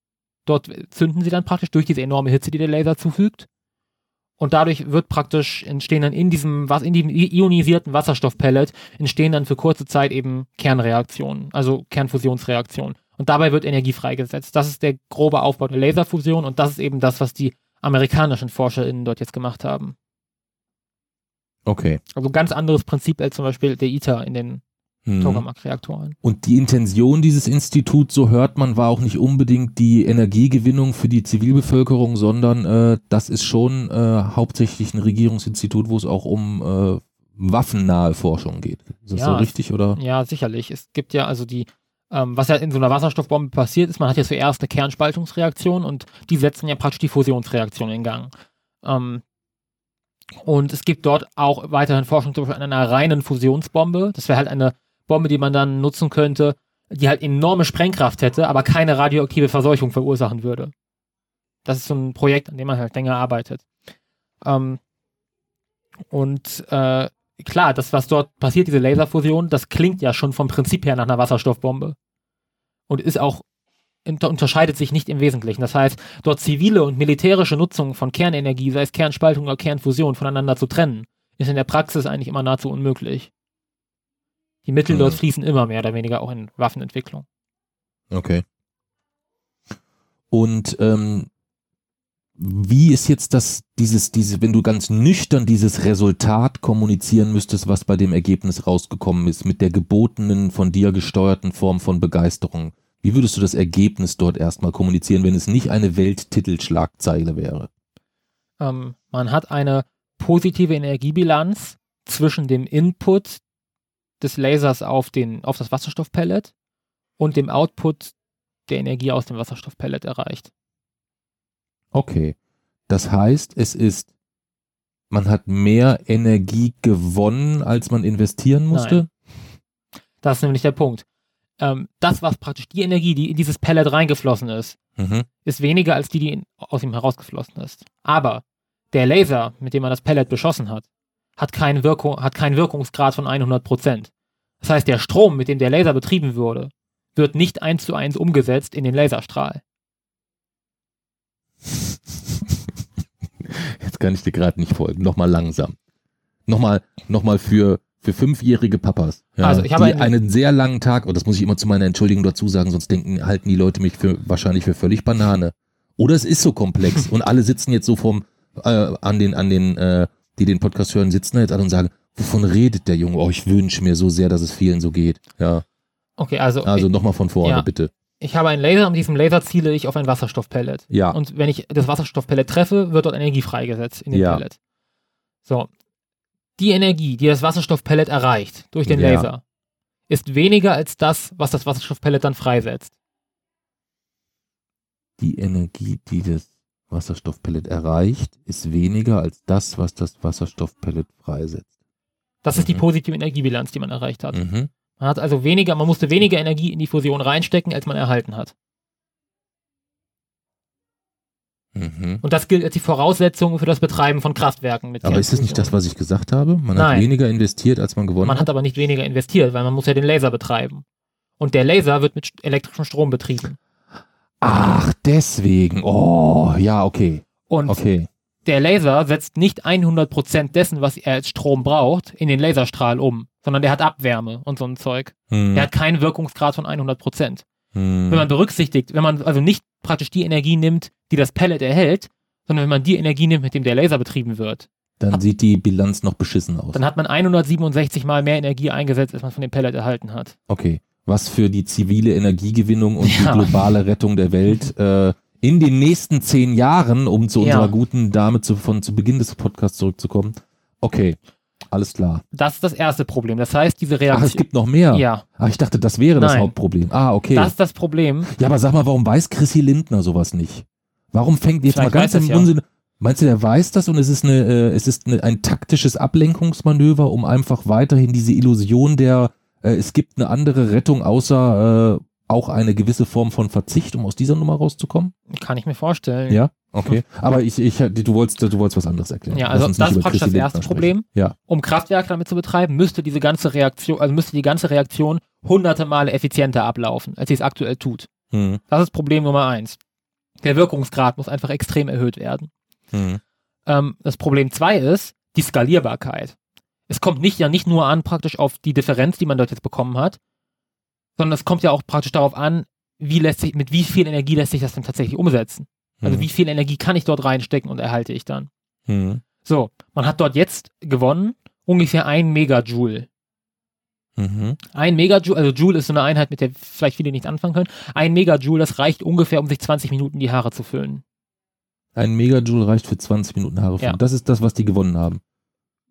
Dort zünden sie dann praktisch durch diese enorme Hitze, die der Laser zufügt. Und dadurch wird praktisch entstehen dann in diesem, was in diesem ionisierten Wasserstoffpellet entstehen dann für kurze Zeit eben Kernreaktionen, also Kernfusionsreaktionen. Und dabei wird Energie freigesetzt. Das ist der grobe Aufbau der Laserfusion und das ist eben das, was die amerikanischen ForscherInnen dort jetzt gemacht haben. Okay. Also ganz anderes Prinzip als zum Beispiel der ITER in den Hm. Tokamak-Reaktoren. Und die Intention dieses Instituts, so hört man, war auch nicht unbedingt die Energiegewinnung für die Zivilbevölkerung, sondern äh, das ist schon äh, hauptsächlich ein Regierungsinstitut, wo es auch um äh, waffennahe Forschung geht. Ist das Ja, so richtig oder? Ja, sicherlich. Es gibt ja also die, ähm, was ja in so einer Wasserstoffbombe passiert ist, man hat ja zuerst eine Kernspaltungsreaktion und die setzen ja praktisch die Fusionsreaktion in Gang. Ähm, und es gibt dort auch weiterhin Forschung zum Beispiel an einer reinen Fusionsbombe. Das wäre halt eine Bombe, die man dann nutzen könnte, die halt enorme Sprengkraft hätte, aber keine radioaktive Verseuchung verursachen würde. Das ist so ein Projekt, an dem man halt länger arbeitet. Ähm, und äh, klar, das, was dort passiert, diese Laserfusion, das klingt ja schon vom Prinzip her nach einer Wasserstoffbombe. Und ist auch, unter, unterscheidet sich nicht im Wesentlichen. Das heißt, dort zivile und militärische Nutzung von Kernenergie, sei es Kernspaltung oder Kernfusion, voneinander zu trennen, ist in der Praxis eigentlich immer nahezu unmöglich. Die Mittel Mhm. dort fließen immer mehr oder weniger auch in Waffenentwicklung. Okay. Und ähm, wie ist jetzt das, dieses, diese, wenn du ganz nüchtern dieses Resultat kommunizieren müsstest, was bei dem Ergebnis rausgekommen ist, mit der gebotenen, von dir gesteuerten Form von Begeisterung, wie würdest du das Ergebnis dort erstmal kommunizieren, wenn es nicht eine Welttitelschlagzeile wäre? Ähm, man hat eine positive Energiebilanz zwischen dem Input des Lasers auf, den, auf das Wasserstoffpellet und dem Output der Energie aus dem Wasserstoffpellet erreicht. Okay. Das heißt, es ist, man hat mehr Energie gewonnen, als man investieren musste? Das ist nämlich der Punkt. Ähm, das, was praktisch die Energie, die in dieses Pellet reingeflossen ist, Mhm. ist weniger als die, die aus ihm herausgeflossen ist. Aber der Laser, mit dem man das Pellet beschossen hat, hat keinen, Wirkung, hat keinen Wirkungsgrad von 100 Prozent. Das heißt, der Strom, mit dem der Laser betrieben wurde, wird nicht eins zu eins umgesetzt in den Laserstrahl. Jetzt kann ich dir gerade nicht folgen. Nochmal langsam. Nochmal, nochmal für, für fünfjährige Papas. Ja, Also ich habe die einen- einen sehr langen Tag, und das muss ich immer zu meiner Entschuldigung dazu sagen, sonst denken, halten die Leute mich für, wahrscheinlich für völlig Banane. Oder es ist so komplex und alle sitzen jetzt so vom, äh, an den, an den, äh, die den Podcast hören, sitzen da jetzt alle und sagen, wovon redet der Junge? Oh, ich wünsche mir so sehr, dass es vielen so geht. Ja. Okay, also, Also nochmal von vorne, Ja. bitte. Ich habe einen Laser und mit diesem Laser ziele ich auf ein Wasserstoffpellet. Ja. Und wenn ich das Wasserstoffpellet treffe, wird dort Energie freigesetzt in dem Ja. Pellet. So. Die Energie, die das Wasserstoffpellet erreicht durch den Ja. Laser, ist weniger als das, was das Wasserstoffpellet dann freisetzt. Die Energie, die das Wasserstoffpellet erreicht, ist weniger als das, was das Wasserstoffpellet freisetzt. Das ist die Mhm. positive Energiebilanz, die man erreicht hat. Mhm. Man hat also weniger, man musste weniger Energie in die Fusion reinstecken, als man erhalten hat. Mhm. Und das gilt als die Voraussetzung für das Betreiben von Kraftwerken mit Aber ist das nicht das, was ich gesagt habe? Man hat Nein. weniger investiert, als man gewonnen Man hat? hat aber nicht weniger investiert, weil man muss ja den Laser betreiben. Und der Laser wird mit elektrischem Strom betrieben. Ach, deswegen. Oh, ja, okay. Und Okay. Der Laser setzt nicht 100% dessen, was er als Strom braucht, in den Laserstrahl um, sondern der hat Abwärme und so ein Zeug. Hm. Der hat keinen Wirkungsgrad von 100%. Hm. Wenn man berücksichtigt, wenn man also nicht praktisch die Energie nimmt, die das Pellet erhält, sondern wenn man die Energie nimmt, mit dem der Laser betrieben wird, Dann sieht die Bilanz noch beschissen aus. dann hat man 167 mal mehr Energie eingesetzt, als man von dem Pellet erhalten hat. Okay. Was für die zivile Energiegewinnung und Ja. die globale Rettung der Welt äh, in den nächsten zehn Jahren, um zu Ja. unserer guten Dame zu, von zu Beginn des Podcasts zurückzukommen. Okay, alles klar. Das ist das erste Problem. Das heißt, diese Ach, Reaktion. es gibt noch mehr. ja, Ach, ich dachte, das wäre das Nein. Hauptproblem. Ah, okay. das ist das Problem. Ja, aber sag mal, warum weiß Chrissy Lindner sowas nicht? Warum fängt jetzt Vielleicht mal ganz im ja. Unsinn, meinst du, der weiß das und es ist eine, äh, es ist eine, ein taktisches Ablenkungsmanöver, um einfach weiterhin diese Illusion der, äh, es gibt eine andere Rettung außer, äh, auch eine gewisse Form von Verzicht, um aus dieser Nummer rauszukommen? Kann ich mir vorstellen. Ja, okay. Aber ich, ich, du wolltest, du wolltest was anderes erklären. Ja, also das ist praktisch das erste Problem. Ja. Um Kraftwerke damit zu betreiben, müsste diese ganze Reaktion, also müsste die ganze Reaktion hunderte Male effizienter ablaufen, als sie es aktuell tut. Hm, Das ist Problem Nummer eins. Der Wirkungsgrad muss einfach extrem erhöht werden. hm, Ähm, das Problem zwei ist die Skalierbarkeit. Es kommt nicht ja nicht nur an praktisch auf die Differenz, die man dort jetzt bekommen hat, sondern es kommt ja auch praktisch darauf an, wie lässt sich, mit wie viel Energie lässt sich das denn tatsächlich umsetzen. Also hm, wie viel Energie kann ich dort reinstecken und erhalte ich dann. hm, So, man hat dort jetzt gewonnen ungefähr ein Megajoule. mhm. Ein Megajoule, also Joule ist so eine Einheit, mit der vielleicht viele nichts anfangen können. Ein Megajoule, das reicht ungefähr, um sich 20 Minuten die Haare zu füllen. Ein Megajoule reicht für 20 Minuten Haare. Ja. Das ist das, was die gewonnen haben.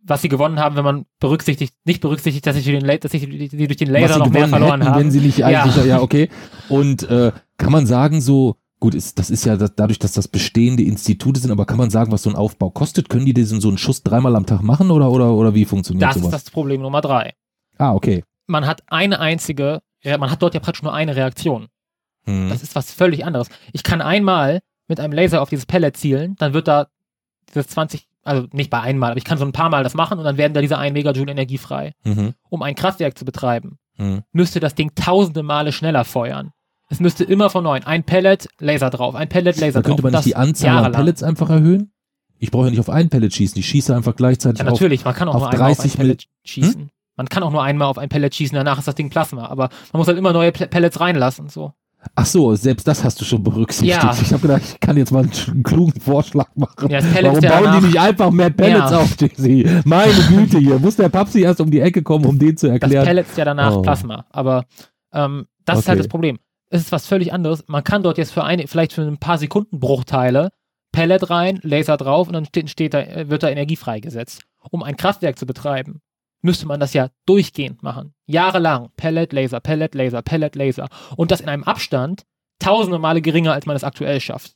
Was sie gewonnen haben, wenn man berücksichtigt, nicht berücksichtigt, dass, ich durch den, dass die die durch den Laser sie noch mehr verloren hätten, haben. wenn sie nicht Ja. eigentlich, ja, okay. Und äh, kann man sagen, so, gut, ist, das ist ja das, dadurch, dass das bestehende Institute sind, aber kann man sagen, was so ein Aufbau kostet? Können die diesen so einen Schuss dreimal am Tag machen oder, oder, oder wie funktioniert das ist sowas? das Problem Nummer drei. ah, okay. Man hat eine einzige, ja, man hat dort ja praktisch nur eine Reaktion. Hm. Das ist was völlig anderes. Ich kann einmal mit einem Laser auf dieses Pellet zielen, dann wird da dieses 20, also nicht bei einmal, aber ich kann so ein paar Mal das machen und dann werden da diese 1 Megajoule Energie frei. Mhm. Um ein Kraftwerk zu betreiben, Mhm. müsste das Ding tausende Male schneller feuern. Es müsste immer von neuem ein Pellet, Laser drauf, ein Pellet, Laser Da könnte drauf. man Das nicht die Anzahl an jahrelang. Pellets einfach erhöhen? Ich brauche ja nicht auf ein Pellet schießen, ich schieße einfach gleichzeitig Ja, auf. natürlich, man kann auch nur einmal auf ein 30 Pellet schießen. Man kann auch nur einmal auf ein Pellet schießen, danach ist das Ding Plasma. Aber man muss halt immer neue Pellets reinlassen. So. Ach so, selbst das hast du schon berücksichtigt. Ja. Ich habe gedacht, ich kann jetzt mal einen, klugen Vorschlag machen. Ja, das Warum bauen danach- die nicht einfach mehr Pellets Ja. auf, Jesse? Meine Güte hier. Muss der Papsi erst um die Ecke kommen, um den zu Das erklären? Pellet ist ja danach Oh. Plasma. Aber ähm, das ist halt Okay. das Problem. Es ist was völlig anderes. Man kann dort jetzt für eine, vielleicht für ein paar Sekunden Bruchteile Pellet rein, Laser drauf und dann steht, steht da, äh, wird da Energie freigesetzt. Um ein Kraftwerk zu betreiben, müsste man das ja durchgehend machen. Jahrelang. Pellet, Laser, Pellet, Laser, Pellet, Laser. Und das in einem Abstand tausende Male geringer, als man es aktuell schafft.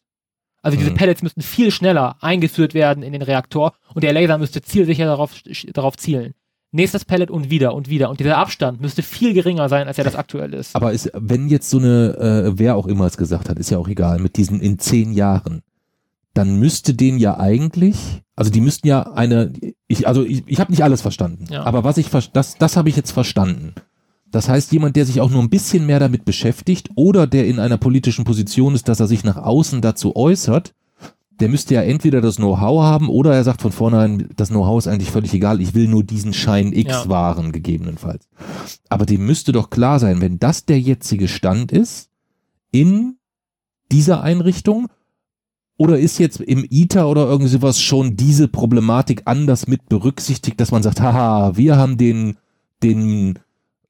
Also diese Mhm. Pellets müssten viel schneller eingeführt werden in den Reaktor und der Laser müsste zielsicher darauf, darauf zielen. Nächstes Pellet und wieder und wieder. Und dieser Abstand müsste viel geringer sein, als er das aktuell ist. Aber ist, wenn jetzt so eine, äh, wer auch immer es gesagt hat, ist ja auch egal, mit diesen in zehn Jahren, dann müsste den ja eigentlich, also die müssten ja eine, ich, also ich, ich habe nicht alles verstanden, Ja. aber was ich, das, das habe ich jetzt verstanden. Das heißt, jemand, der sich auch nur ein bisschen mehr damit beschäftigt oder der in einer politischen Position ist, dass er sich nach außen dazu äußert, der müsste ja entweder das Know-how haben oder er sagt von vornherein, das Know-how ist eigentlich völlig egal, ich will nur diesen Schein X Ja. wahren, gegebenenfalls. Aber dem müsste doch klar sein, wenn das der jetzige Stand ist, in dieser Einrichtung, oder ist jetzt im ITER oder irgendwie sowas schon diese Problematik anders mit berücksichtigt, dass man sagt, haha, wir haben den, den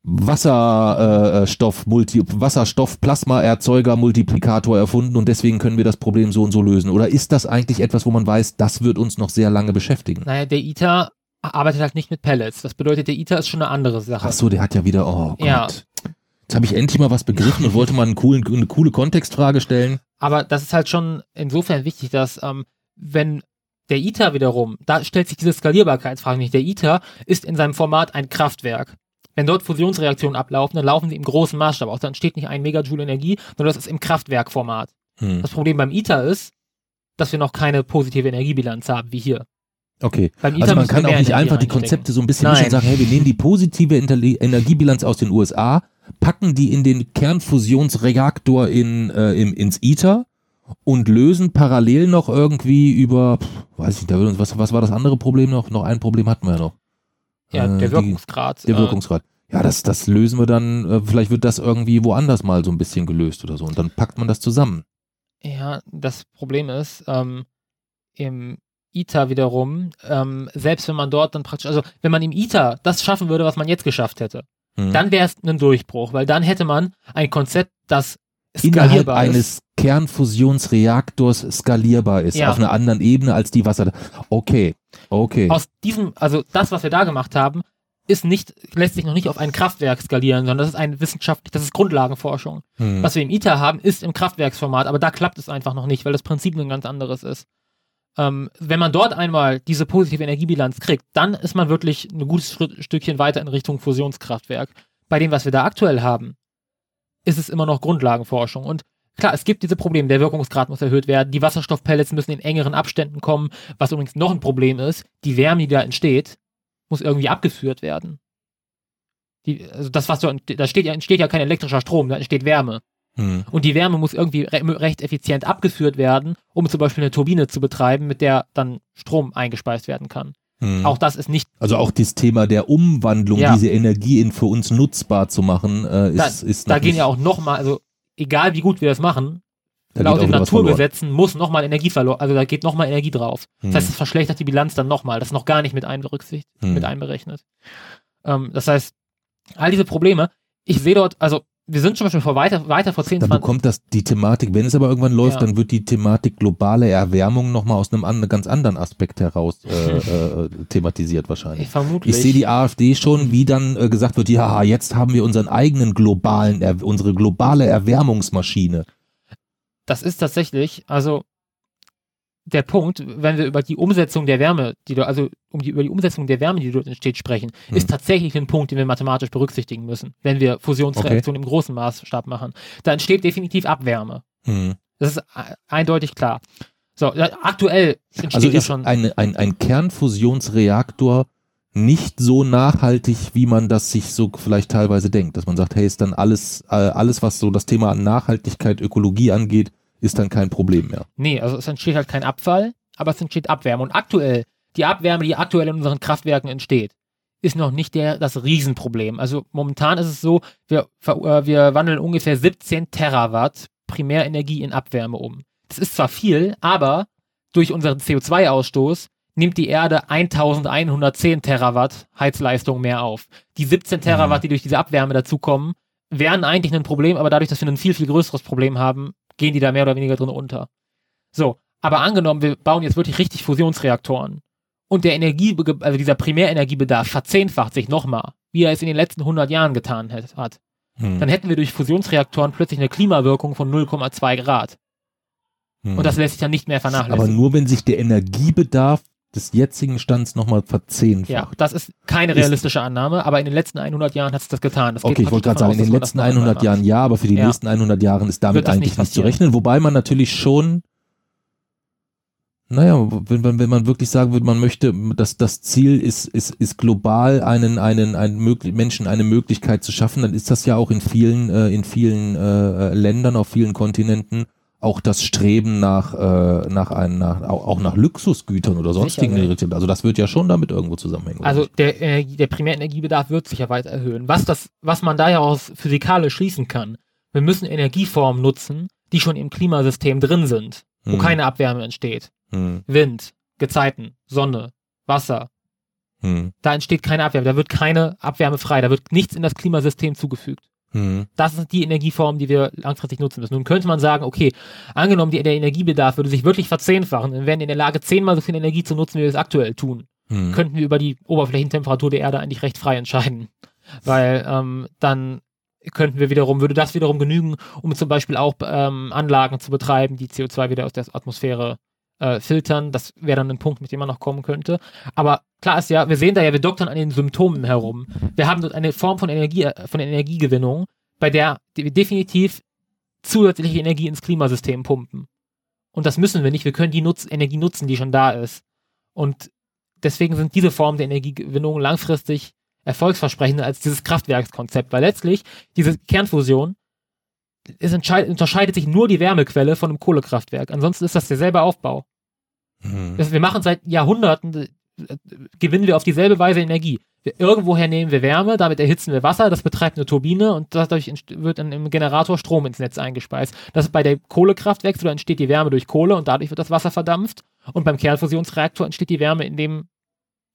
Wasserstoff, Multi, Wasserstoff-Plasma-Erzeuger, Multiplikator erfunden und deswegen können wir das Problem so und so lösen? Oder ist das eigentlich etwas, wo man weiß, das wird uns noch sehr lange beschäftigen? Naja, der ITER arbeitet halt nicht mit Pellets. Das bedeutet, der ITER ist schon eine andere Sache. Ach so, der hat ja wieder, oh Gott. Ja. Jetzt habe ich endlich mal was begriffen und wollte mal einen coolen, eine coole Kontextfrage stellen. Aber das ist halt schon insofern wichtig, dass ähm, wenn der ITER wiederum, da stellt sich diese Skalierbarkeitsfrage nicht. Der ITER ist in seinem Format ein Kraftwerk. Wenn dort Fusionsreaktionen ablaufen, dann laufen sie im großen Maßstab aus. Dann entsteht nicht ein Megajoule Energie, sondern das ist im Kraftwerkformat. Hm. Das Problem beim ITER ist, dass wir noch keine positive Energiebilanz haben, wie hier. Okay. Also man kann auch nicht Energie einfach die. Konzepte so ein bisschen mischen und sagen, hey, wir nehmen die positive Interli- Energiebilanz aus den USA, packen die in den Kernfusionsreaktor in, äh, im, ins ITER und lösen parallel noch irgendwie über, weiß ich nicht, da würde uns, was, was war das andere Problem noch? Noch ein Problem hatten wir ja noch. Ja, Äh, der die- Wirkungsgrad. Der äh, Wirkungsgrad. Ja, das, das lösen wir dann, äh, vielleicht wird das irgendwie woanders mal so ein bisschen gelöst oder so und dann packt man das zusammen. Ja, das Problem ist, ähm, im ITER wiederum, ähm, selbst wenn man dort dann praktisch, also wenn man im ITER das schaffen würde, was man jetzt geschafft hätte, Hm. dann wäre es ein Durchbruch, weil dann hätte man ein Konzept, das Innerhalb eines Kernfusionsreaktors skalierbar ist, Ja. auf einer anderen Ebene als die Wasser. Okay, okay. Aus diesem, also das, was wir da gemacht haben, ist nicht, lässt sich noch nicht auf ein Kraftwerk skalieren, sondern das ist ein wissenschaftlich, das ist Grundlagenforschung. Hm. Was wir im ITER haben, ist im Kraftwerksformat, aber da klappt es einfach noch nicht, weil das Prinzip ein ganz anderes ist. Ähm, wenn man dort einmal diese positive Energiebilanz kriegt, dann ist man wirklich ein gutes Schritt, Stückchen weiter in Richtung Fusionskraftwerk. Bei dem, was wir da aktuell haben, ist es immer noch Grundlagenforschung. Und klar, es gibt diese Probleme. Der Wirkungsgrad muss erhöht werden. Die Wasserstoffpellets müssen in engeren Abständen kommen. Was übrigens noch ein Problem ist, die Wärme, die da entsteht, muss irgendwie abgeführt werden. Die, also das, was so, da steht entsteht ja kein elektrischer Strom, da entsteht Wärme. Hm. Und die Wärme muss irgendwie re recht effizient abgeführt werden, um zum Beispiel eine Turbine zu betreiben, mit der dann Strom eingespeist werden kann. Hm. Auch das ist nicht. Also auch das Thema der Umwandlung, ja. diese Energie in für uns nutzbar zu machen, äh, ist, da, ist Da gehen ja auch nochmal, also egal wie gut wir das machen, da laut den Naturgesetzen muss nochmal Energie verloren, also da geht nochmal Energie drauf. Hm. Das heißt, es verschlechtert die Bilanz dann nochmal. Das ist noch gar nicht mit einberücksichtigt, hm. mit einberechnet. Ähm, das heißt, all diese Probleme, ich sehe dort, also wir sind zum Beispiel vor weiter, weiter vor 10, Dann 20 bekommt das die Thematik, wenn es aber irgendwann läuft, ja. dann wird die Thematik globale Erwärmung nochmal aus einem, einem ganz anderen Aspekt heraus äh, äh, thematisiert wahrscheinlich. Vermutlich. Ich sehe die AfD schon, wie dann äh, gesagt wird, ja, jetzt haben wir unseren eigenen globalen, unsere globale Erwärmungsmaschine. Das ist tatsächlich, also der Punkt, wenn wir über die Umsetzung der Wärme, die da, also um die, über die Umsetzung der Wärme, die dort entsteht, sprechen, hm. ist tatsächlich ein Punkt, den wir mathematisch berücksichtigen müssen, wenn wir Fusionsreaktionen okay. im großen Maßstab machen. Da entsteht definitiv Abwärme. Hm. Das ist eindeutig klar. So, aktuell entsteht also ja schon. Ein, ein, ein Kernfusionsreaktor nicht so nachhaltig, wie man das sich so vielleicht teilweise denkt, dass man sagt, hey, ist dann alles, äh, alles, was so das Thema Nachhaltigkeit, Ökologie angeht, ist dann kein Problem mehr. Nee, also es entsteht halt kein Abfall, aber es entsteht Abwärme. Und aktuell, die Abwärme, die aktuell in unseren Kraftwerken entsteht, ist noch nicht der, das Riesenproblem. Also momentan ist es so, wir, äh, wir wandeln ungefähr 17 Terawatt Primärenergie in Abwärme um. Das ist zwar viel, aber durch unseren CO2-Ausstoß nimmt die Erde 1110 Terawatt Heizleistung mehr auf. Die 17 Terawatt, mhm. die durch diese Abwärme dazukommen, wären eigentlich ein Problem, aber dadurch, dass wir ein viel, viel größeres Problem haben, gehen die da mehr oder weniger drin unter. So, aber angenommen, wir bauen jetzt wirklich richtig Fusionsreaktoren und der Energie, also dieser Primärenergiebedarf verzehnfacht sich nochmal, wie er es in den letzten 100 Jahren getan hat, hm. dann hätten wir durch Fusionsreaktoren plötzlich eine Klimawirkung von 0,2 Grad. Hm. Und das lässt sich dann nicht mehr vernachlässigen. Aber nur wenn sich der Energiebedarf des jetzigen Stands nochmal verzehnfacht. Ja, das ist keine realistische ist, Annahme, aber in den letzten 100 Jahren hat es das getan. Das okay, ich wollte gerade sagen, aus, in den letzten 100 Jahren ja, aber für die ja. nächsten 100 Jahren ist damit eigentlich nicht, nicht zu rechnen, wobei man natürlich schon naja, wenn man, wenn man wirklich sagen würde, man möchte, dass das Ziel ist, ist, ist global einen, einen, einen möglich, Menschen eine Möglichkeit zu schaffen, dann ist das ja auch in vielen, äh, in vielen äh, Ländern, auf vielen Kontinenten auch das Streben nach, äh, nach, ein, nach auch, nach Luxusgütern oder sonstigen. Sicher, also das wird ja schon damit irgendwo zusammenhängen. Also der, äh, der Primärenergiebedarf wird sich ja weiter erhöhen. Was, das, was man da ja aus physikalisch schließen kann, wir müssen Energieformen nutzen, die schon im Klimasystem drin sind, wo hm. keine Abwärme entsteht. Hm. Wind, Gezeiten, Sonne, Wasser. Hm. Da entsteht keine Abwärme, da wird keine Abwärme frei, da wird nichts in das Klimasystem zugefügt. Mhm. Das sind die Energieformen, die wir langfristig nutzen müssen. Nun könnte man sagen, okay, angenommen, der Energiebedarf würde sich wirklich verzehnfachen, dann wären wir in der Lage, zehnmal so viel Energie zu nutzen, wie wir es aktuell tun. Mhm. Könnten wir über die Oberflächentemperatur der Erde eigentlich recht frei entscheiden. Weil ähm, dann könnten wir wiederum, würde das wiederum genügen, um zum Beispiel auch ähm, Anlagen zu betreiben, die CO2 wieder aus der Atmosphäre äh, filtern. Das wäre dann ein Punkt, mit dem man noch kommen könnte. Aber klar ist ja, wir sehen da ja, wir doktern an den Symptomen herum. Wir haben dort eine Form von Energie, äh, von Energiegewinnung, bei der wir definitiv zusätzliche Energie ins Klimasystem pumpen. Und das müssen wir nicht. Wir können die Nutz Energie nutzen, die schon da ist. Und deswegen sind diese Formen der Energiegewinnung langfristig erfolgsversprechender als dieses Kraftwerkskonzept, weil letztlich diese Kernfusion unterscheidet sich nur die Wärmequelle von einem Kohlekraftwerk. Ansonsten ist das derselbe Aufbau. Mhm. Das, wir machen seit Jahrhunderten, äh, gewinnen wir auf dieselbe Weise Energie. Wir, irgendwoher nehmen wir Wärme, damit erhitzen wir Wasser, das betreibt eine Turbine und dadurch wird dann im Generator Strom ins Netz eingespeist. Das ist bei der da entsteht die Wärme durch Kohle und dadurch wird das Wasser verdampft. Und beim Kernfusionsreaktor entsteht die Wärme, indem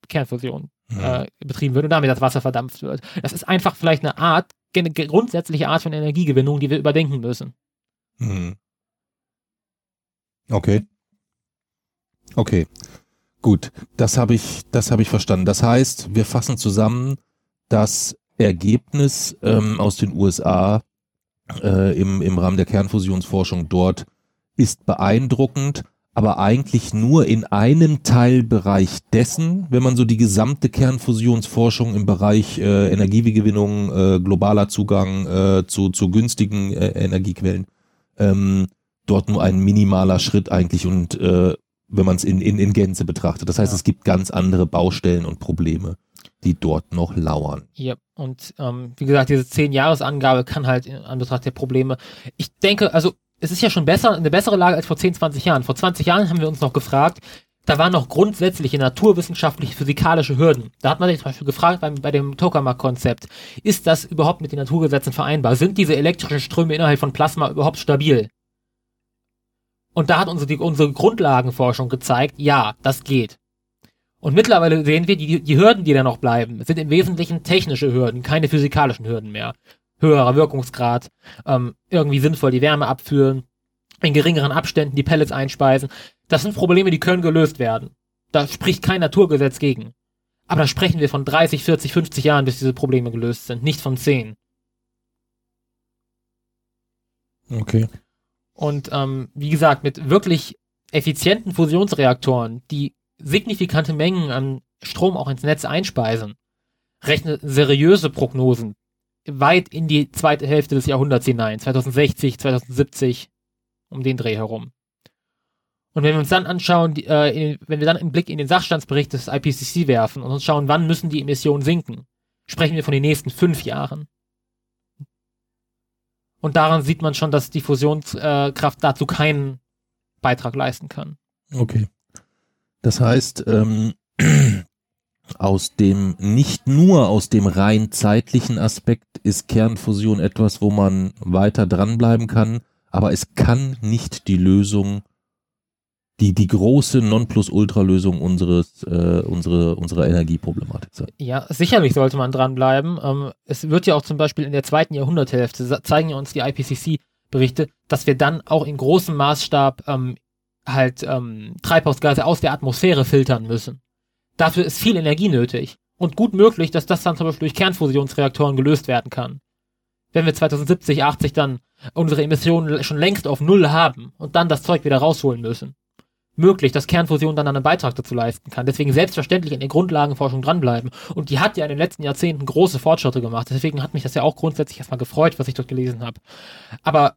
Kernfusion mhm. äh, betrieben wird und damit das Wasser verdampft wird. Das ist einfach vielleicht eine Art, eine grundsätzliche Art von Energiegewinnung, die wir überdenken müssen. Mhm. Okay. Okay. Gut, das habe ich, das habe ich verstanden. Das heißt, wir fassen zusammen, das Ergebnis ähm, aus den USA äh, im, im Rahmen der Kernfusionsforschung dort ist beeindruckend, aber eigentlich nur in einem Teilbereich dessen, wenn man so die gesamte Kernfusionsforschung im Bereich äh, Energiegewinnung, äh, globaler Zugang äh, zu, zu günstigen äh, Energiequellen, ähm, dort nur ein minimaler Schritt eigentlich und äh, wenn man es in, in, in Gänze betrachtet. Das heißt, ja. es gibt ganz andere Baustellen und Probleme, die dort noch lauern. Ja, und ähm, wie gesagt, diese Zehn-Jahres-Angabe kann halt in Anbetracht der Probleme. Ich denke, also es ist ja schon besser, eine bessere Lage als vor 10, 20 Jahren. Vor 20 Jahren haben wir uns noch gefragt, da waren noch grundsätzliche naturwissenschaftliche, physikalische Hürden. Da hat man sich zum Beispiel gefragt bei, bei dem Tokamak-Konzept, ist das überhaupt mit den Naturgesetzen vereinbar? Sind diese elektrischen Ströme innerhalb von Plasma überhaupt stabil? Und da hat unsere, die, unsere Grundlagenforschung gezeigt, ja, das geht. Und mittlerweile sehen wir, die, die Hürden, die da noch bleiben, sind im Wesentlichen technische Hürden, keine physikalischen Hürden mehr höherer Wirkungsgrad, ähm, irgendwie sinnvoll die Wärme abführen, in geringeren Abständen die Pellets einspeisen. Das sind Probleme, die können gelöst werden. Da spricht kein Naturgesetz gegen. Aber da sprechen wir von 30, 40, 50 Jahren, bis diese Probleme gelöst sind, nicht von 10. Okay. Und ähm, wie gesagt, mit wirklich effizienten Fusionsreaktoren, die signifikante Mengen an Strom auch ins Netz einspeisen, rechnen seriöse Prognosen weit in die zweite Hälfte des Jahrhunderts hinein, 2060, 2070, um den Dreh herum. Und wenn wir uns dann anschauen, die, äh, wenn wir dann einen Blick in den Sachstandsbericht des IPCC werfen und uns schauen, wann müssen die Emissionen sinken, sprechen wir von den nächsten fünf Jahren. Und daran sieht man schon, dass die Fusionskraft dazu keinen Beitrag leisten kann. Okay. Das heißt, ähm, aus dem, nicht nur aus dem rein zeitlichen Aspekt ist Kernfusion etwas, wo man weiter dranbleiben kann, aber es kann nicht die Lösung, die, die große Nonplusultra-Lösung unseres, äh, unsere, unserer Energieproblematik sein. Ja, sicherlich sollte man dranbleiben. Ähm, es wird ja auch zum Beispiel in der zweiten Jahrhunderthälfte, zeigen ja uns die IPCC-Berichte, dass wir dann auch in großem Maßstab ähm, halt ähm, Treibhausgase aus der Atmosphäre filtern müssen. Dafür ist viel Energie nötig. Und gut möglich, dass das dann zum Beispiel durch Kernfusionsreaktoren gelöst werden kann. Wenn wir 2070, 80 dann unsere Emissionen schon längst auf Null haben und dann das Zeug wieder rausholen müssen. Möglich, dass Kernfusion dann einen Beitrag dazu leisten kann. Deswegen selbstverständlich in der Grundlagenforschung dranbleiben. Und die hat ja in den letzten Jahrzehnten große Fortschritte gemacht. Deswegen hat mich das ja auch grundsätzlich erstmal gefreut, was ich dort gelesen habe. Aber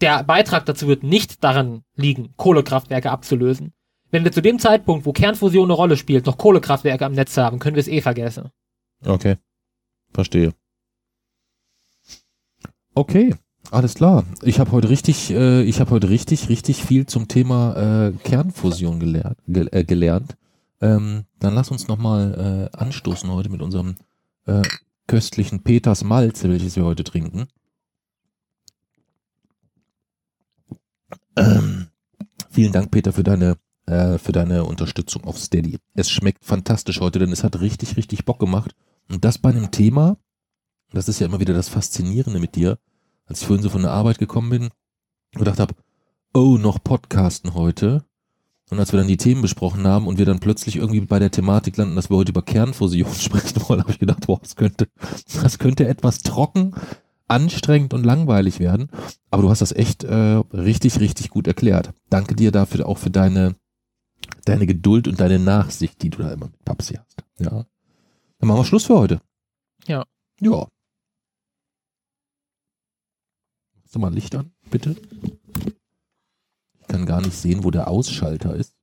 der Beitrag dazu wird nicht darin liegen, Kohlekraftwerke abzulösen. Wenn wir zu dem Zeitpunkt, wo Kernfusion eine Rolle spielt, noch Kohlekraftwerke am Netz haben, können wir es eh vergessen. Okay. Verstehe. Okay, alles klar. Ich habe heute richtig, äh, ich habe heute richtig, richtig viel zum Thema äh, Kernfusion gelernt. Ge äh, gelernt. Ähm, dann lass uns nochmal äh, anstoßen heute mit unserem äh, köstlichen Peters Malz, welches wir heute trinken. Ähm, vielen Dank, Peter, für deine äh, für deine Unterstützung auf Steady. Es schmeckt fantastisch heute, denn es hat richtig, richtig Bock gemacht. Und das bei einem Thema, das ist ja immer wieder das Faszinierende mit dir, als ich vorhin so von der Arbeit gekommen bin und gedacht habe, oh, noch Podcasten heute. Und als wir dann die Themen besprochen haben und wir dann plötzlich irgendwie bei der Thematik landen, dass wir heute über Kernfusion sprechen wollen, habe ich gedacht, boah, das könnte, das könnte etwas trocken, anstrengend und langweilig werden. Aber du hast das echt äh, richtig, richtig gut erklärt. Danke dir dafür auch für deine deine Geduld und deine Nachsicht, die du da immer mit Papsi hast. Ja. Dann machen wir Schluss für heute. Ja. Ja. Machst du mal Licht an, bitte? Ich kann gar nicht sehen, wo der Ausschalter ist.